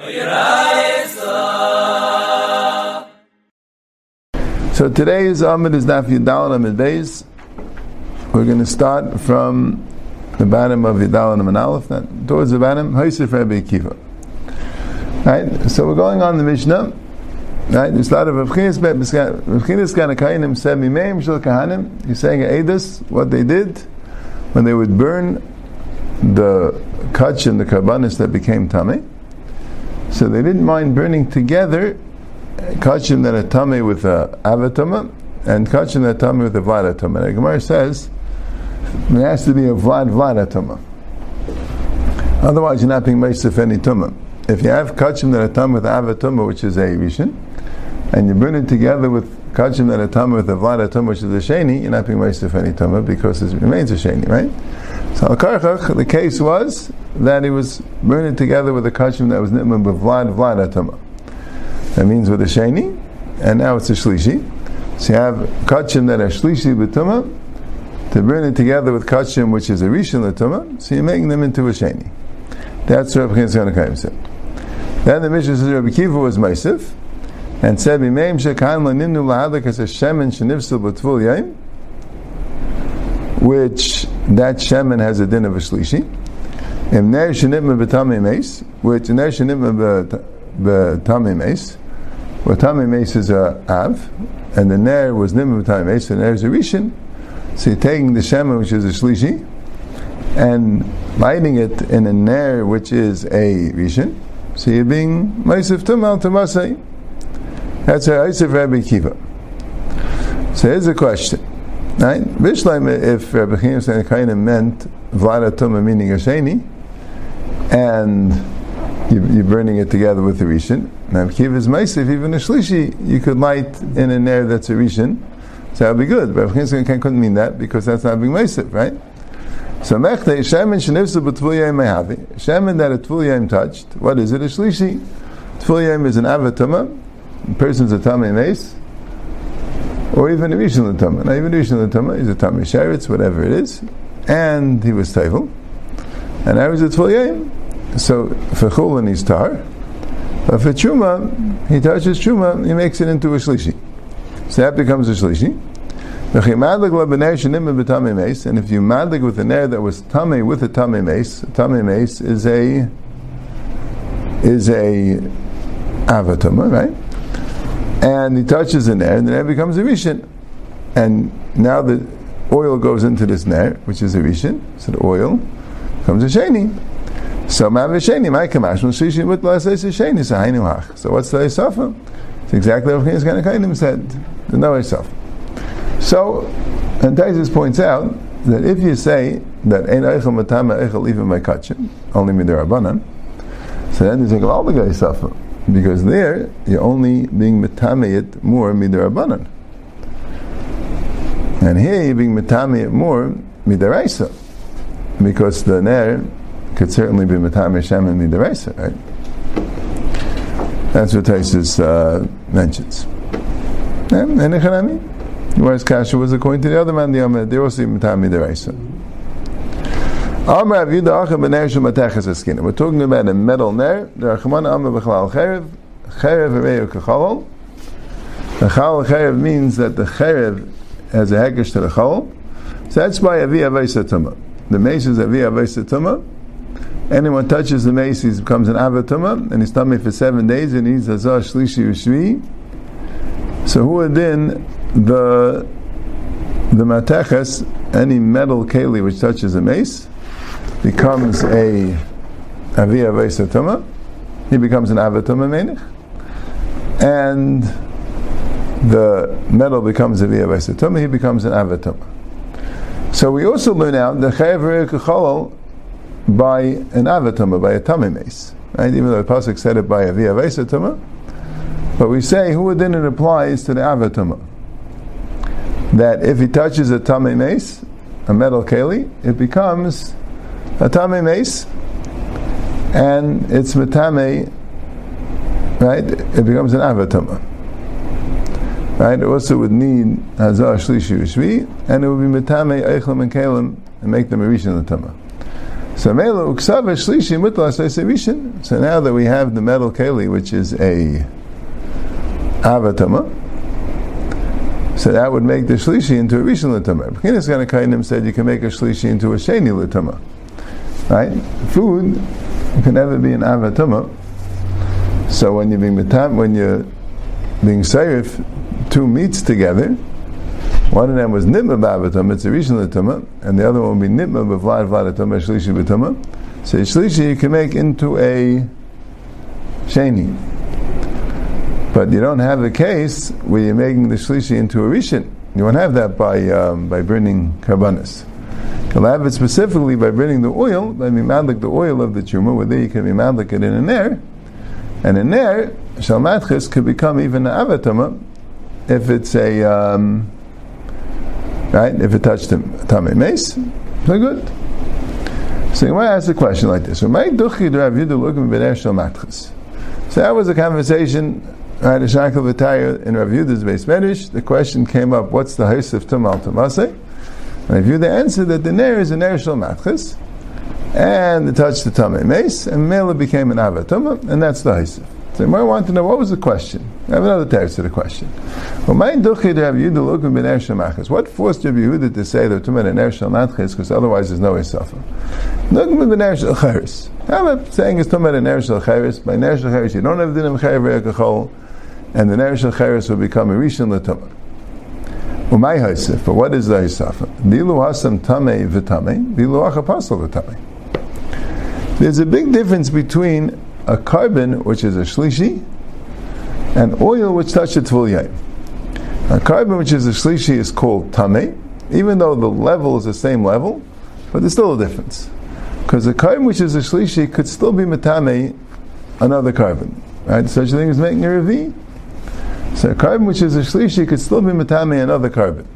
So today's Amid is Daf Yudal Amid Beis. We're going to start from the bottom of Yudal and Aleph, not towards the bottom, Haisif Rabbi Akiva. Right, so we're going on the Mishnah. Right, we started with Revchinis Ganakainim said Mimeim Shel Kahanim. He's saying Edus, what they did when they would burn the kach and the karbanis that became tummy. So they didn't mind burning together kachim that are tummy with a avatama and kachim that are with a vladatama. The Gemara says it has to be a vlad vladatama. Otherwise, you're not being meisif any tumah. If you have kachim that are with avatama, which is a rishon, and you burn it together with kachim that are with a vladatama, which is a sheni, you're not being meisif any tumah because it remains a sheni, right? So al the case was that he was burning together with a kachim that was nitman with vlad vladatama. That means with a sheni, and now it's a shlishi. So you have kachim that are shlishi b'tuma, to burn it together with kachim which is a rishon l'tuma, so you're making them into a sheni. That's what Rabbi Chinas said. Then the Mishnah says Rabbi Kiva was Maisif, and said, "Mimeim shekan laninu lahadak as a shemen shenivsul b'tvul yaim," which that shemen has a din of a shlishi. Im ner shenitma b'tamei meis, which ner shenitma b'tamei meis, well, Tami Mace is a Av, and the Ner was Nimim Tami Mace, and Ner is a Rishon. So you're taking the Shema, which is a Shlishi, and lighting it in a Ner, which is a Rishon. So you're being Maisif Tumal Tamasai. That's a Isif Rabbi Kiva. So here's a question. Right? Bishleim, if Rabbi Chinim kind of meant Vlada Tuma meaning a Sheni, and you're burning it together with the Rishon, now, Kiv is Meisif, even a Shlishi, you could light in an air that's a Rishon, so that would be good. But Rav couldn't mean that because that's not being Meisif, right? So Mechte, Shemin Shenivsu B'Tvul Mehavi. Shemin that a Tvul touched, what is it? A Shlishi. Tvul is an Avatama, person's a Tamei Meis, or even a Rishon Latama. Not even Rishon Latama, he's a Tamei Sheretz, whatever it is, and he was Tevel, and I was a Tvul So, for Chulin he's Tar, but for Truma, he touches Truma, he makes it into a Shlishi. So that becomes a Shlishi. And if you madlik with an air that was tame with a tame mace, tame mace is a is a avatama, right? And he touches an air, and the air becomes a rishon. And now the oil goes into this nair, which is a rishon, so the oil becomes a sheni. So Mavisheni, my Kamashmal Shishi with Sheni, Sahainu Hach. So what's the Isafa? It's exactly what Chinas Ganakainim said. The no Isafa. So, and Taisus points out that if you say that Ein Eichel Matama Eichel even my Kachin, only Midarabanan, so then you think of all the guys suffer. Because there, you're only being Matameyit more Midarabanan. And here you're being Matameyit more Midaraisa. Because the Ner could certainly be Matam Hashem and Midaraisa, right? That's what Taisus uh, mentions. And Echanami, whereas Kasha was according to the other man, the Amid, they also Matam Midaraisa. We're talking about a metal ner. The Rachman Amr B'chalal Cherev. Cherev Ereyu Kachalol. The Chalal Cherev means that the Cherev has a hegesh to the Chalal. So that's why Avi Avaisa Tumah. The mace is Avi Avaisa Tumah. Anyone touches the mace, he becomes an avatuma, and he's tummy for seven days, and he's azar shlishi ushvi. So who are then the the mateches, any metal keli which touches a mace, becomes a avia vesatuma. He becomes an avatuma menich, and the metal becomes a via vesatuma. He becomes an avatuma. So we also learn out the chayav by an avatama, by a mace. Right? Even though the Pasuk said it by a via tuma. But we say who then it applies to the avatama. That if he touches a mace, a metal keli, it becomes a mace, and it's matame, right? It becomes an avatama. Right? It also would need hazar shlishi shvi, and it would be matame eichlam and kalim and make them a rishon l'tama. So Uksava Shlishi Mutlas. So now that we have the metal keli, which is a avatama, so that would make the shlishi into a rishon latama. Kainim said you can make a shlishi into a sheni latama. Right? Food can never be an avatama. So when you're being metam, when you're being saif two meats together, one of them was nitma b'avatama, it's a rishon latama, and the other one would be nitma b'vlad vlad atama, shlishi b'tama. So shlishi you can make into a sheni. But you don't have the case where you're making the shlishi into a rishon. You won't have that by um, by burning karbanis. It specifically by burning the oil, by mimadlik the oil of the tumor, where there you can mimadlik it in an air, and in there shalmatchis could become even an avatama if it's a um, right if it touched him tame mace. So good. So you might ask a question like this: So that was a conversation Right, Shankar V'taya in Rav Yuda's base Medish, the question came up, what's the house of Tumal Tamase? And Rav the answer that the Ner is a Ner Shal Matchis, and the touch the Tameh Mace, and Mela became an Avatuma, and that's the house. So you might want to know, what was the question? I have another text to the question. What forced Rav Yehuda to say that Tumah Ner Shal Matchis, because otherwise there's no Esafa? Looking ben Ner Shal Charis. I'm saying it's Tumah Ner Shal Charis. By Ner Shal you don't have Dinim Chayiv Re'akachol, and the Ner Shel Cheres will become a Rishon L'Tumah. Umay but what is the Haisafa? Dilu Hasam Dilu Achapasal V'Tamei. There's a big difference between a carbon, which is a shlishi, and oil, which touches Tvul Yaim. A carbon, which is a shlishi, is called Tamei, even though the level is the same level, but there's still a difference. Because a carbon, which is a shlishi, could still be metame another carbon. Right? Such a thing as making a revi. So a carbon which is a shlishi could still be metame another carbon.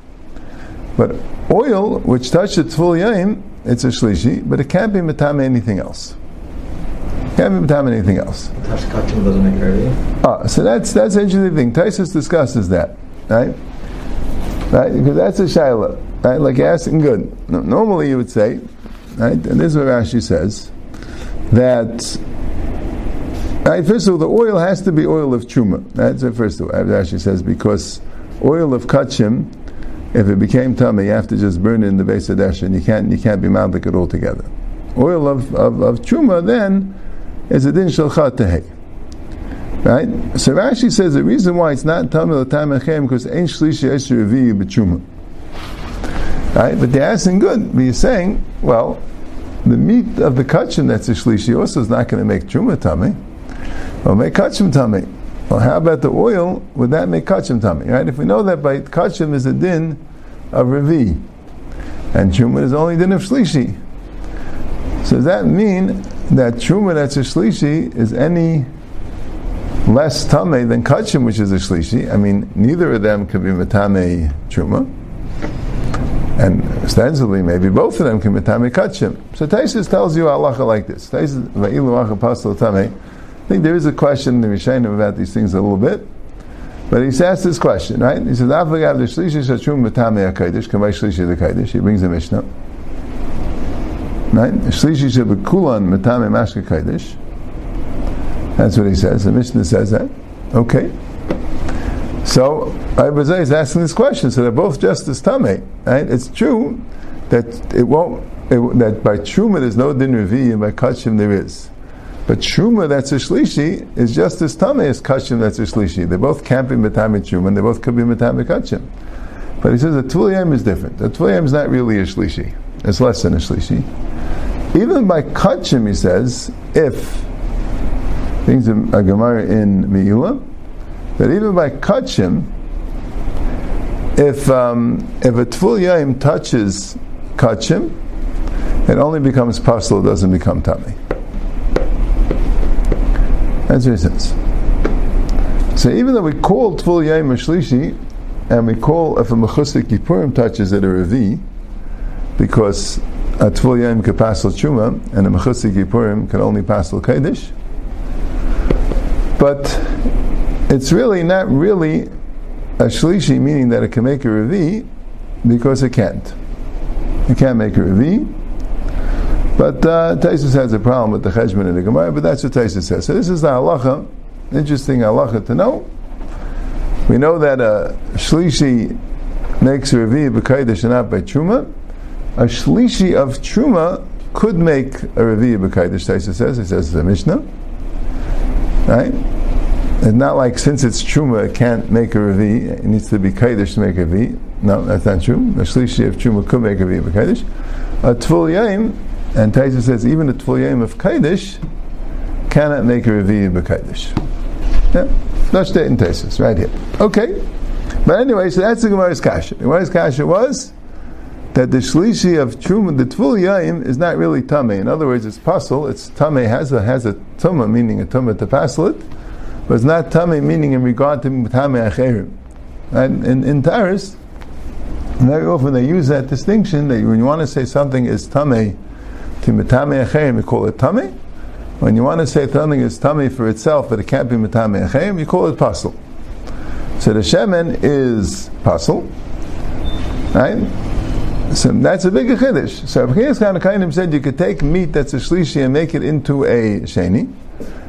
But oil, which touches full yaim, it's a shlishi, but it can't be metame anything else. Can't be metame anything else. Touch kachim doesn't make Ah, so that's that's interesting thing. Taisus discusses that, right? Right, because that's a shaila, right? Like asking good. Normally, you would say, right? And this is what Rashi says that Right, first of all, the oil has to be oil of truma. That's the first of all. Rashi says because oil of kachim, if it became tummy, you have to just burn it in the base of dash, and you can't you can't be malik it all together. Oil of, of, of truma then is a din shel tehe. Right? So Rashi says the reason why it's not tamil time because ain't shlishi esher revi b'truma. Right? But they're asking good. But you're saying, well, the meat of the kachim that's a shlishi also is not going to make truma tummy. Well, make kachim tummy. Well, how about the oil? Would that make kachim tummy? Right? If we know that by kachim is a din of revi, and truma is only din of shlishi. So does that mean that truma that's a shlishi is any less tame than kachim, which is a shlishi? I mean, neither of them could be matame truma. And ostensibly, maybe both of them can be matame kachim. So Taisus tells you Allah like this. Taisus I think there is a question in the Rishonim about these things a little bit. But he's asked this question, right? He says, Afagav the Shlishi Shachum Matame HaKadosh, Kamay Shlishi the Kadosh. He brings the Mishnah. Right? Shlishi Shabbakulan Matame Mashka Kadosh. That's what he says. The Mishnah says that. Okay. So, Ibazai is asking this question. So they're both just as Tame. Right? It's true that it won't, it, that by Truma there's no din revi, and by Kachim there is. But truma that's a shlishi is just as tummy as kachim that's a shlishi. They both can't be metame truma, and they both could be metame kachim. But he says the tvuliyim is different. The tvuliyim is not really a shlishi; it's less than a shlishi. Even by kachim, he says, if things a gemara in Meila, that even by kachim, if um, if a tvul touches kachim, it only becomes pasul; it doesn't become tummy. That's what he says. So even though we call Tvul Yom Shlishi, and we call if a Mechusik Yippurim touches it a Revi, because a Tvul can pass Chuma, and a Mechusik Yippurim can only pass Kaddish. But it's really not really a Shlishi, meaning that it can make a Revi, because it can't. It can't make a Revi. But uh, Taisus has a problem with the Cheshbon in the Gemara, but that's what Taisus says. So this is the halacha, interesting halacha to know. We know that a shlishi makes a revi b'kaidish and not by truma. A shlishi of truma could make a revi b'kaidish. Taisus says. It says the Mishnah, right? It's not like since it's truma, it can't make a revi. It needs to be kaidish to make a revi. No, that's not true. A shlishi of truma could make a revi b'kaidish. A tvul yaim and Taisa says even the Tvul of Kaidish cannot make a Revi'ah B'Kaidish. Yeah, that's the in Taisus, right here. Okay. But anyway, so that's the Gemara's Kasha. The Gemara's Kasha was that the Shlishi of Truma, the Tvul is not really Tameh. In other words, it's Pasul, it's Tameh, has a, has a Tumah, meaning a tuma to Pasul it, but it's not Tameh, meaning in regard to Tameh Acherim. And in, in Taris, very often they use that distinction that when you want to say something is Tameh, to metame echayim, you call it tame. When you want to say something is tame for itself, but it can't be metame echayim, you call it pasul. So the shemen is pasul, right? So that's a big chiddush. So Abchiyas Khan said you could take meat that's a shlishi and make it into a sheni,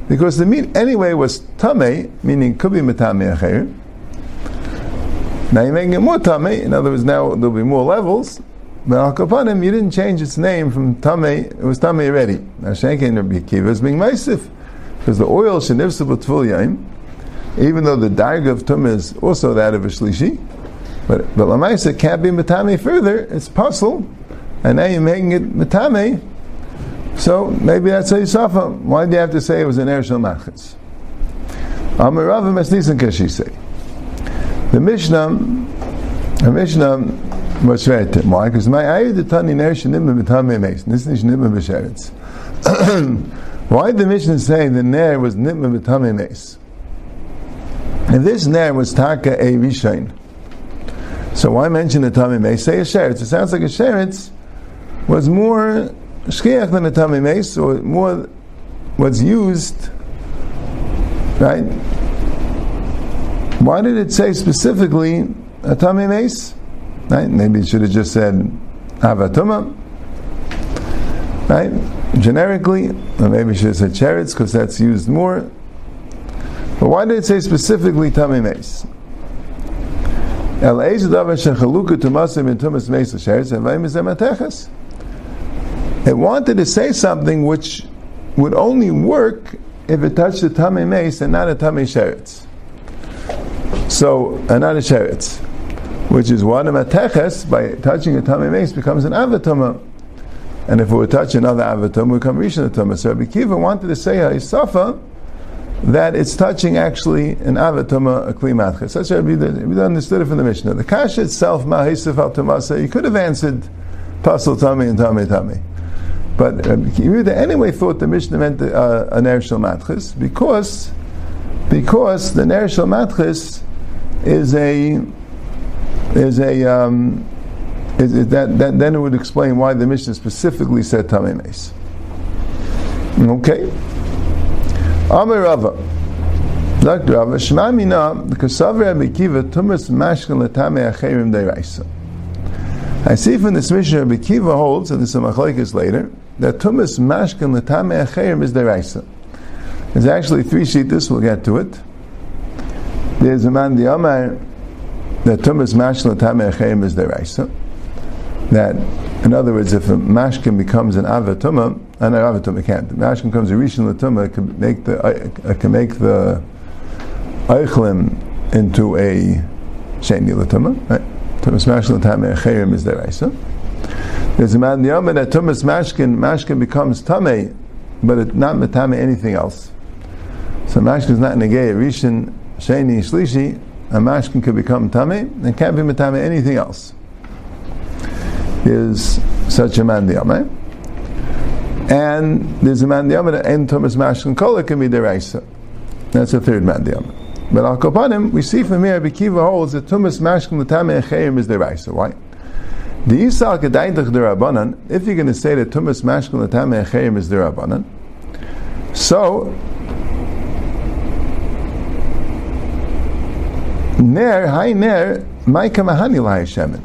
because the meat anyway was tame, meaning could be metame echayim. Now you're making it more tame. In other words, now there'll be more levels. But Al Kapanim, you didn't change its name from Tameh, it was Tameh already. Now Shenkin Rabbi Akiva is being Maisif, because the oil Shenivsa B'Tvul Yaim, even though the Darg of Tum is also that of a Shlishi, but, but Lamaisa can't be Matame further, it's puzzle, and now you're making it Matame, so maybe that's a Yusafa. Why do you have to say it was an Ershel Machitz? Amarav Mesnisan Kashi The Mishnah, the Mishnah was weiter. Why? Because my ayah tani ner shenimma b'tamei meis. This is nitma b'sheretz. Why did the Mishnah say the ner was nitma b'tamei meis? And this ner was taka a rishain. So why mention the tamei meis? Say a sheretz. It sounds like a sheretz was more shkiach than a tamei meis, or more was used, right? Why did it say specifically a tamei meis? Right? Maybe it should have just said Avatuma. Right? Generically, or maybe it should have said Cheretz because that's used more. But why did it say specifically Tami Meis? It wanted to say something which would only work if it touched the Tame Meis and not a Tame Sheretz. So, and not a Sheretz which is one of mateches, by touching a tummy mace becomes an avatuma. And if we would touch another avatum, we come rishon atuma. So Rabbi Kiva wanted to say ha'isafa that it's touching actually an avatuma, a kli matches. That's what we understood it from the Mishnah. The kasha itself, ma'hisif al tumasa, you could have answered pasul tummy and tummy tummy. But Rabbi Kiva anyway thought the Mishnah meant uh, an ershel matches because because the ershel matches is a there's a um, is, is that, that, then it would explain why the Mishnah specifically said Tamei Meis. Okay. Amir Rava. Dr. Rava, Shema Mina, the Kasav Rabbi Kiva, Tumas Mashkan Latame Acherim Deiraisa. I see from this Mishnah Rabbi Kiva holds, and this is a later, that Tumas Mashkan Latame Acherim is Deiraisa. There's actually three sheetas, we'll get to it. There's a man, the Amar, that tumas mashkin tamei is deraisa. That, in other words, if a mashkin becomes an avatuma, an avatuma can't. The mashkin becomes a rishon latuma, it can make the uh, can make the eichlim into a sheni latuma. Tumas mashkin tamei is deraisa. There's a man in the Yom that tumas mashkin mashkin becomes tame, but it not metame anything else. So mashkin is not negay rishon sheni shlishi a mashkin could become tame and can't be metame anything else. Is such a man diyame. And there's a man diyame that en thomas mashkin kola can be deraisa. That's a third man diyame. But al kopanim, we see from here, Bikiva holds that Tumas Mashkin Latame Echayim is deraisa. Why? The Yisal Kedaitach Derabanan, if you're going to say that Tumas Mashkin Latame Echayim is derabanan, so Ner, hi Ner, Maika Mahani.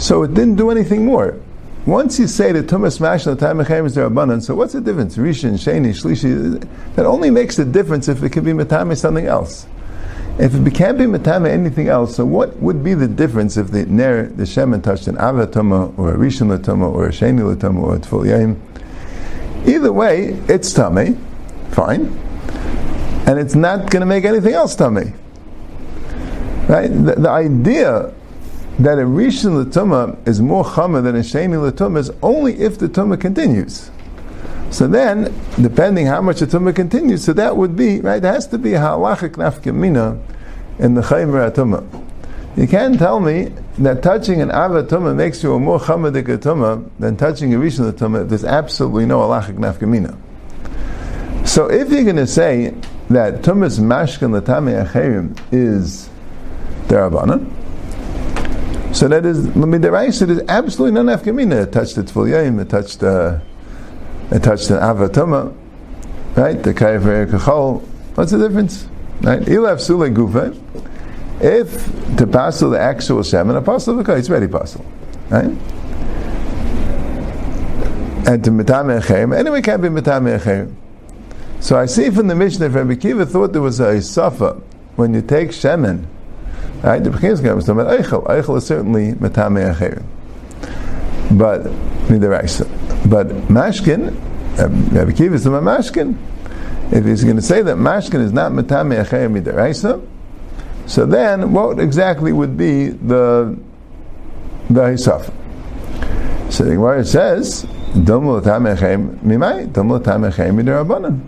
So it didn't do anything more. once you say that Tumas Mashal Time is their abundance, so what's the difference? Rishon, Sheni, Shlishi, that only makes a difference if it can be Matame something else. If it can't be Matame anything else, so what would be the difference if the Ner, the Shemin touched an Avatama or a Rishon Latama or a Sheni Latama or a Tful? Either way, it's Tame, fine, and it's not going to make anything else Tame. Right? The, the idea that a Rishon Latuma is more Chama than a Sheni Latuma is only if the Tumah continues. So then, depending how much the Tumah continues, so that would be, right, there has to be a halachic nafkamina in the Chayim Tumah. You can't tell me that touching an Avatuma makes you a more Chamadik Tumah than touching a Rishon Tumah. There's absolutely no halachic nafkamina. So if you're going to say that Tumas Mashkan Latame Acherim is Derabanan, so that is midiraisa. There's absolutely no nafkamina. It touched the tefillin. It touched uh, it touched the avatama, right? The kayav kachol. What's the difference? Right? Ilaf sule gufa. If to passel the actual shemen, a passel of it's ready passel, right? And to mitame anyway, can't be mitame. So I see from the Mishnah, if Rabbi Kiva thought there was a safa when you take shemen Right? The is talking about Eichel. Eichel is certainly Matame Acherim. But, Midaraisa. But Mashkin, Rabbi Kiva is talking Mashkin. If he's going to say that Mashkin is not Matame Acherim Midaraisa, so then what exactly would be the the Hisaf? So the Gemara says, Dom Latame Acherim Mimai, Dom Midarabanan.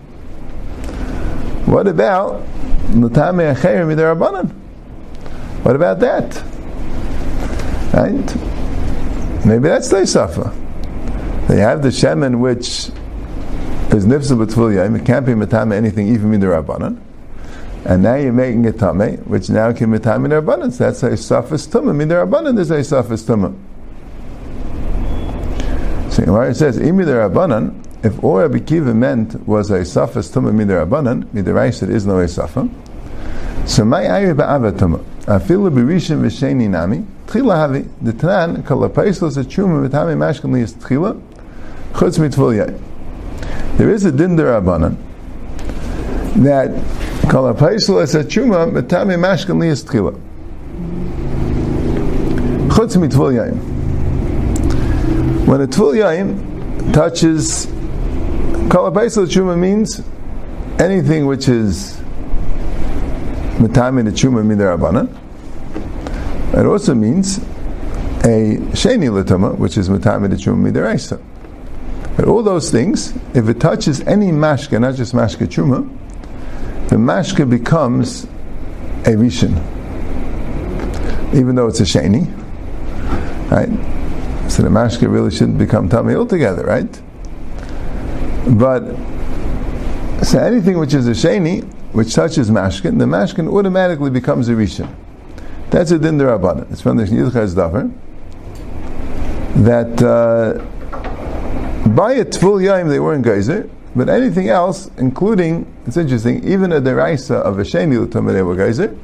What about Latame Acherim Midarabanan? What about that? Right? Maybe that's the suffer. They have the shemen which is nifsa b'tful it can't be metame anything even midrabanan. And now you're making it tame, which now can be tame midrabanan. So that's a suffis tumah. Midrabanan is a suffis tumah. So where it says imidarabanan, if all Rabbi Kiva meant was a suffis tumah midarabanan, midaraisa is no a suffer. So my ayah ba'ava tumah. Afilu b'rishim v'sheni nami. Tchila havi. The Tanan, kol ha'paisos ha'tshuma v'tami mashkan liyas tchila. Chutz mitvul. There is a din derabanan that kol ha'paisos ha'tshuma v'tami mashkan liyas tchila. Chutz mitvul yai. When a tvul yai touches kol ha'paisos ha'tshuma means anything which is Matami Nechuma Midarabanan. It also means a Sheni Latama, which is Matami Nechuma Midaraisa. But all those things, if it touches any mashka, not just mashka chuma, the mashka becomes a rishon, even though it's a sheni, right? So the mashka really shouldn't become tummy altogether, right? But so anything which is a sheni, which touches mashkin, the mashkin automatically becomes a rishon. That's a din. It's from the Yitzchak's davar that uh, by a tful yaim they weren't geyser, but anything else, including it's interesting, even a deraisa of a sheni l'tumah they were geyser,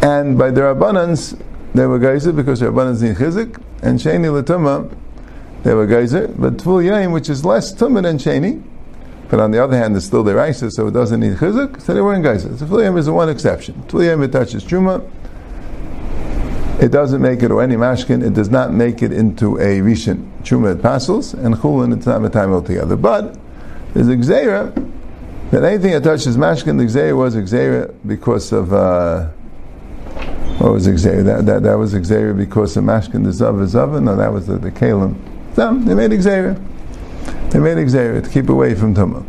and by the rabbanans they were geyser because the rabbanans need chizik, and sheni l'tumah they were geyser, but tful yaim which is less tumah than sheni but on the other hand, it's still the Raisa, so it doesn't need chizuk, so they were in Geisa. So Fuliyam is the one exception. Fuliyam it touches Truma, it doesn't make it or any mashkin, it does not make it into a Rishon Truma it passes, and Chulin it's not a time altogether. But there's a Gzeira, that anything that touches mashkin, the Gzeira was Gzeira because of, uh, what was Gzeira? That, that, that was Gzeira because of mashkin, the Zav, Zav, no, that was the, the Kalim. They made Gzeira. They made a to keep away from Tumah.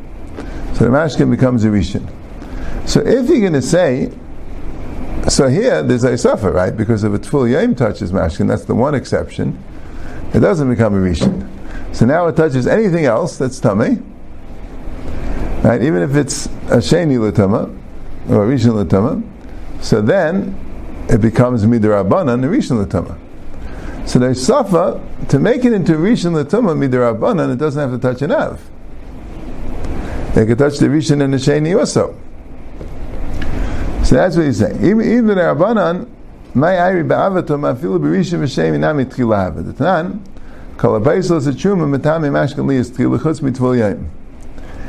So the mashkin becomes a rishon. So if you're going to say, so here there's a suffer, right? Because if a full yom touches mashkin, that's the one exception. It doesn't become a rishon. So now it touches anything else that's tummy, right? Even if it's a sheni l'tama or a rishon l'tama, so then it becomes midrabanan and rishon l'tama. So they suffer to make it into Rishon Latuma Midirabanan, it doesn't have to touch an Av. They can touch the Rishon and the Sheni also. So that's what he's saying. Even Rabbanan, my Iri Ba'avatum, Afilu B'Rishon V'Shemi Nami Tchila The Tanan, Kalabaisel is a truma mitami mashkin liyas tchila chutz mitvul yayim.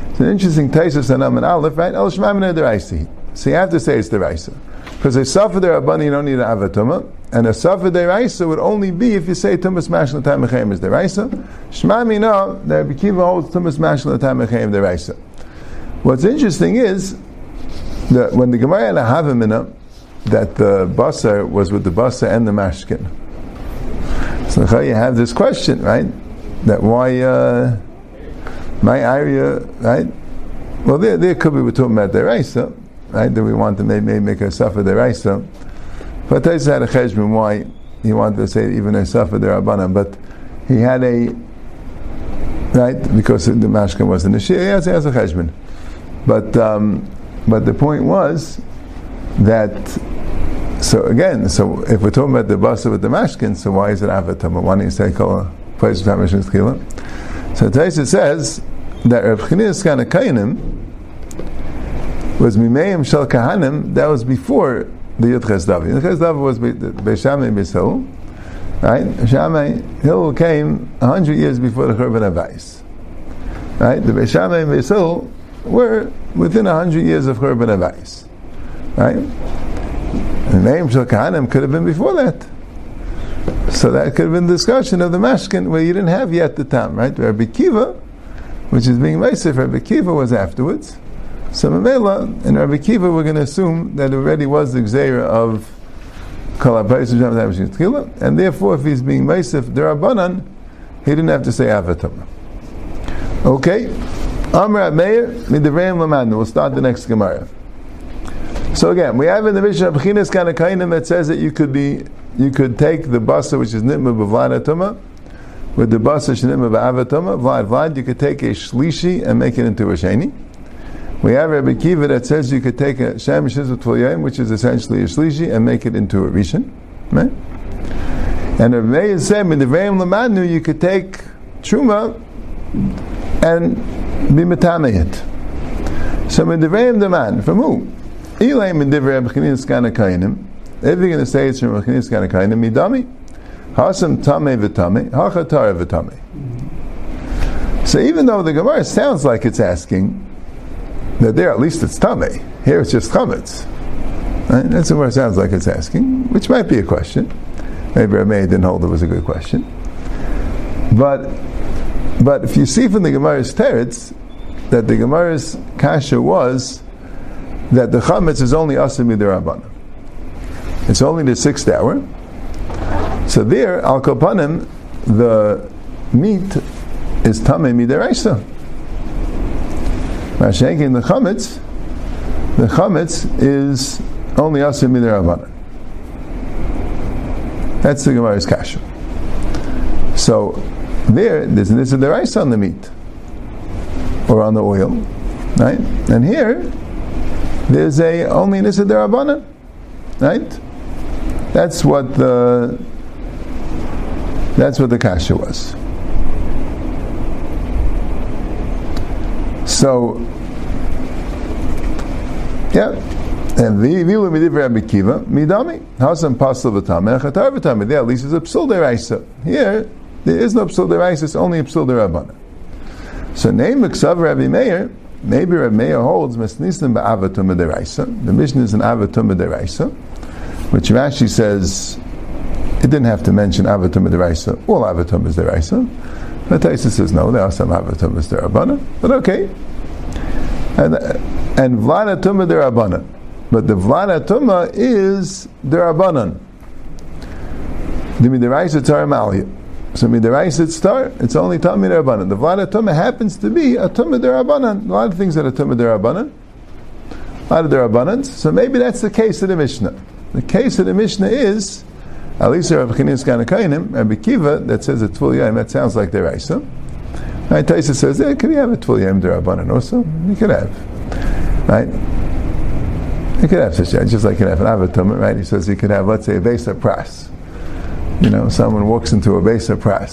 It's an interesting and I'm an aleph, right? El shmamina deraisi. So you have to say it's the deraisa. Because a suffer there abani you don't need an avatuma, and a suffer deraisa would only be if you say tumas mashkin time mechem is deraisa. Shmami no, the Rabbi Kiva holds tumas mashkin time mechem deraisa. What's interesting is that when the Gemara had a that the basar was with the basar and the mashkin. So how you have this question, right? That why uh, my area, right? Well, there, there could be we're talking about the raisa, right? That we want to maybe make a suffer the raisa. But Taisa had a cheshbon why he wanted to say even a suffer the rabbanan, but he had a right because the mashkin wasn't a shir. He has, he has a cheshbon, but um, but the point was that so again, so if we're talking about the basa with the mashkin, so why is it avatama? Why don't you say kol place of? So Taisa says that Reb Chinis kind of kainim was mimeim shel kahanim. That was before the Yudches Davi. Yudches Davi was Beishamei Beisil. Right? Shammai Hill came a hundred years before the Churban Avais. Right? The Beishamei Beisil were within a hundred years of Churban Avais. Right? The name Shal Kahanim could have been before that. So that could have been discussion of the Mashkin where you didn't have yet the time, right? Rabbi Kiva, which is being Meisif, Rabbi Kiva was afterwards. So Mamela and Rabbi Kiva we're going to assume that already was the Xera of and therefore if he's being Meisif Derabanan, he didn't have to say Avatam. Okay? Amr Meir, Midavreim Lamanu. We'll start the next Gemara. So again, we have in the Mishnah of kainim that says that you could be, you could take the basa which is nitma bvladatoma, with the basa shnitma b'avatuma, vlad vlad, you could take a shlishi and make it into a sheni. We have Rabbi Kiva that says you could take a shem shizut which is essentially a shlishi, and make it into a rishon. Right? And Rabbi Meir said, the Veim Lamanu, you could take truma and be metameyit. So the Veim Laman, from who? Elaim in divrei b'chinis kana kainim. If you're going to say it's from b'chinis kana kainim, midami. Hasam tame v'tame, hachatare v'tame. So even though the Gemara sounds like it's asking that there at least it's tame, here it's just chametz. Right? That's what it sounds like it's asking, which might be a question. Maybe Rameh didn't hold it was a good question. But but if you see from the Gemara's teretz that the Gemara's kasha was that the chametz is only asim midirabana. It's only the sixth hour. So there, al kapanim, the meat is tamei midiraisa. Mashenkin the chametz, the chametz is only asim midirabana. That's the Gemara's kasha. So there, there's this is the rice on the meat or on the oil, right? And here there's a only nisa derabana, right? That's what the that's what the kasha was. So, yeah. And the vilu midiv Rabbi Kiva midami hasam pasal v'tameh chatar v'tameh. There at least is a psul deraisa. Here there is no psul deraisa. It's only a psul derabana. So name Miksav Rabbi Meir Maybe Rav Meir holds Mesnisim ba'avatum deraisa. The mission is an avatum deraisa, which Rashi says it didn't have to mention avatum deraisa. All avatum is deraisa. But Taisa says no, there are some avatum is derabana. But okay. And and vladatuma derabana. But the vladatuma is derabanan. The midiraisa tzar so midarais it's star, it's only tamid derabanan. The vlada tumah happens to be a tumah derabanan. A lot of things that are tumah derabanan, a lot of derabanans. So maybe that's the case of the Mishnah. The case of the Mishnah is at least Rav Chinis Ganakainim, Rabbi Kiva, that says a tvul yayim, that sounds like deraisa. Right, Taisa says, yeah, can you have a tvul yayim derabanan also? You could have. Right? You could have such a, just like you could have an avatum, right? He says you could have, let's say, a vesa pras you know, someone walks into a of. I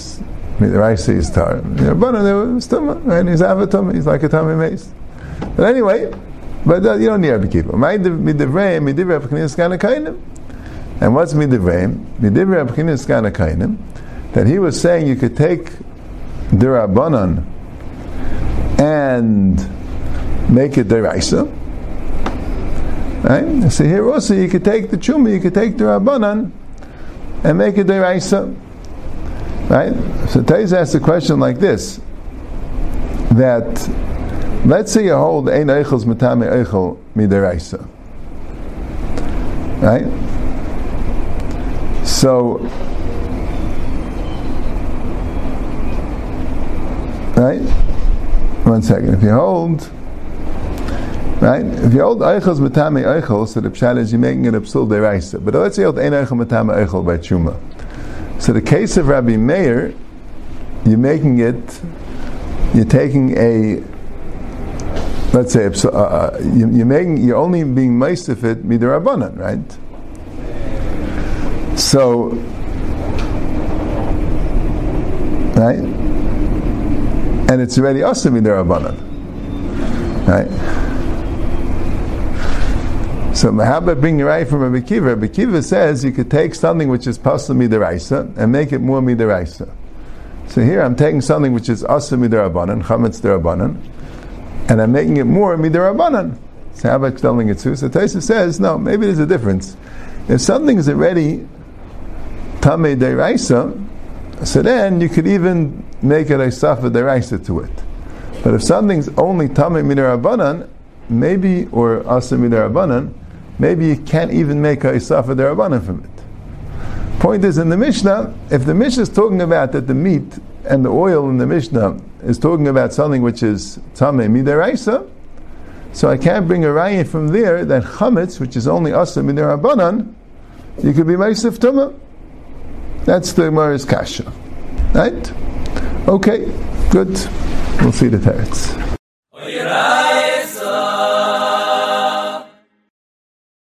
mean, the rice is tar. You know, but and he's avatum, he's like a tummy mace. But anyway, but uh, you don't need to keep him. Midivrei, midivrei, p'chinis kana kainim. And what's midivrei? Midivrei, p'chinis kana kainim. that he was saying you could take dirabanan and make it deraisa. Right? So here also you could take the chuma, you could take the rabbanan and make it deraisa. Right? So Taiz asked a question like this: that let's say you hold ein eichels matame eichel mideraisa. Right? So right? One second. If you hold Right? If you hold eichels matame eichel, so the pshat is you're making it a psul deraisa. But let's say you hold ein eichel matame eichel by chuma. So the case of Rabbi Meir, you're making it, you're taking a, let's say, uh, uh you're making, you're only being most of it midirabanan, right? So, right? And it's already also midirabanan, right? So Mahabba bring the right from Rabbi Kiva. Rabbi says you could take something which is pasal midaraisa and make it more midaraisa. So here I'm taking something which is asa midarabanan, chametz derabanan, and I'm making it more midarabanan. So about telling it to? So Taisa says, no, maybe there's a difference. If something is already tame deraisa, so then you could even make it a safa deraisa to it. But if something's only tame midarabanan, maybe or asa midarabanan, maybe you can't even make a isafa derabanan from it. Point is, in the Mishnah, if the Mishnah is talking about that the meat and the oil in the Mishnah is talking about something which is tameh midaraisa, so I can't bring a raya from there that chametz, which is only asa midarabanan, you could be meisif tumah. That's the Gemara's kasha, right? Okay, good. We'll see the teretz.